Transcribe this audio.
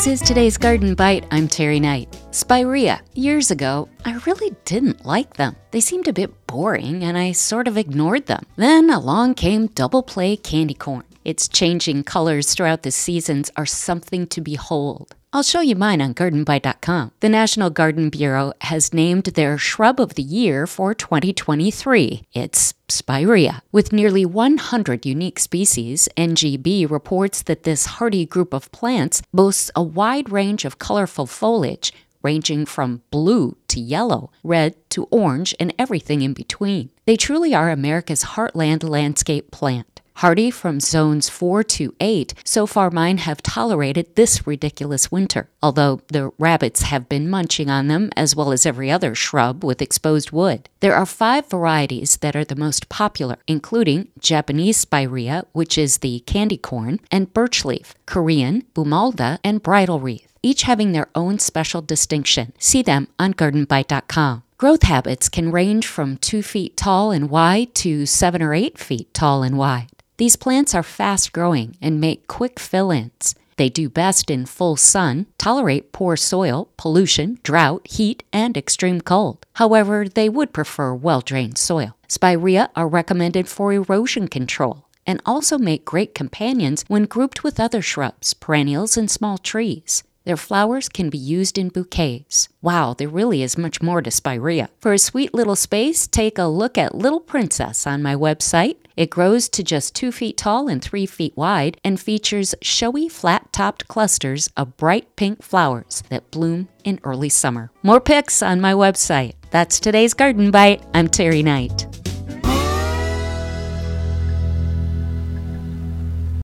This is today's Garden Bite. I'm Terry Knight. Spirea. Years ago, I really didn't like them. They seemed a bit boring and I sort of ignored them. Then along came Double Play Candy Corn. Its changing colors throughout the seasons are something to behold. I'll show you mine on gardenbite.com. The National Garden Bureau has named their shrub of the year for 2023. It's Spirea. With nearly 100 unique species, NGB reports that this hardy group of plants boasts a wide range of colorful foliage, ranging from blue to yellow, red to orange, and everything in between. They truly are America's heartland landscape plant. Hardy from zones 4 to 8, so far mine have tolerated this ridiculous winter, although the rabbits have been munching on them as well as every other shrub with exposed wood. There are five varieties that are the most popular, including Japanese spirea, which is the candy corn, and birchleaf, Korean, bumalda, and bridal wreath, each having their own special distinction. See them on gardenbite.com. Growth habits can range from 2 feet tall and wide to 7 or 8 feet tall and wide. These plants are fast growing and make quick fill ins. They do best in full sun, tolerate poor soil, pollution, drought, heat, and extreme cold. However, they would prefer well drained soil. Spirea are recommended for erosion control and also make great companions when grouped with other shrubs, perennials, and small trees. Their flowers can be used in bouquets. Wow, there really is much more to Spirea. For a sweet little space, take a look at Little Princess on my website. It grows to just 2 feet tall and 3 feet wide and features showy flat topped clusters of bright pink flowers that bloom in early summer. More pics on my website. That's today's Garden Bite. I'm Terry Knight.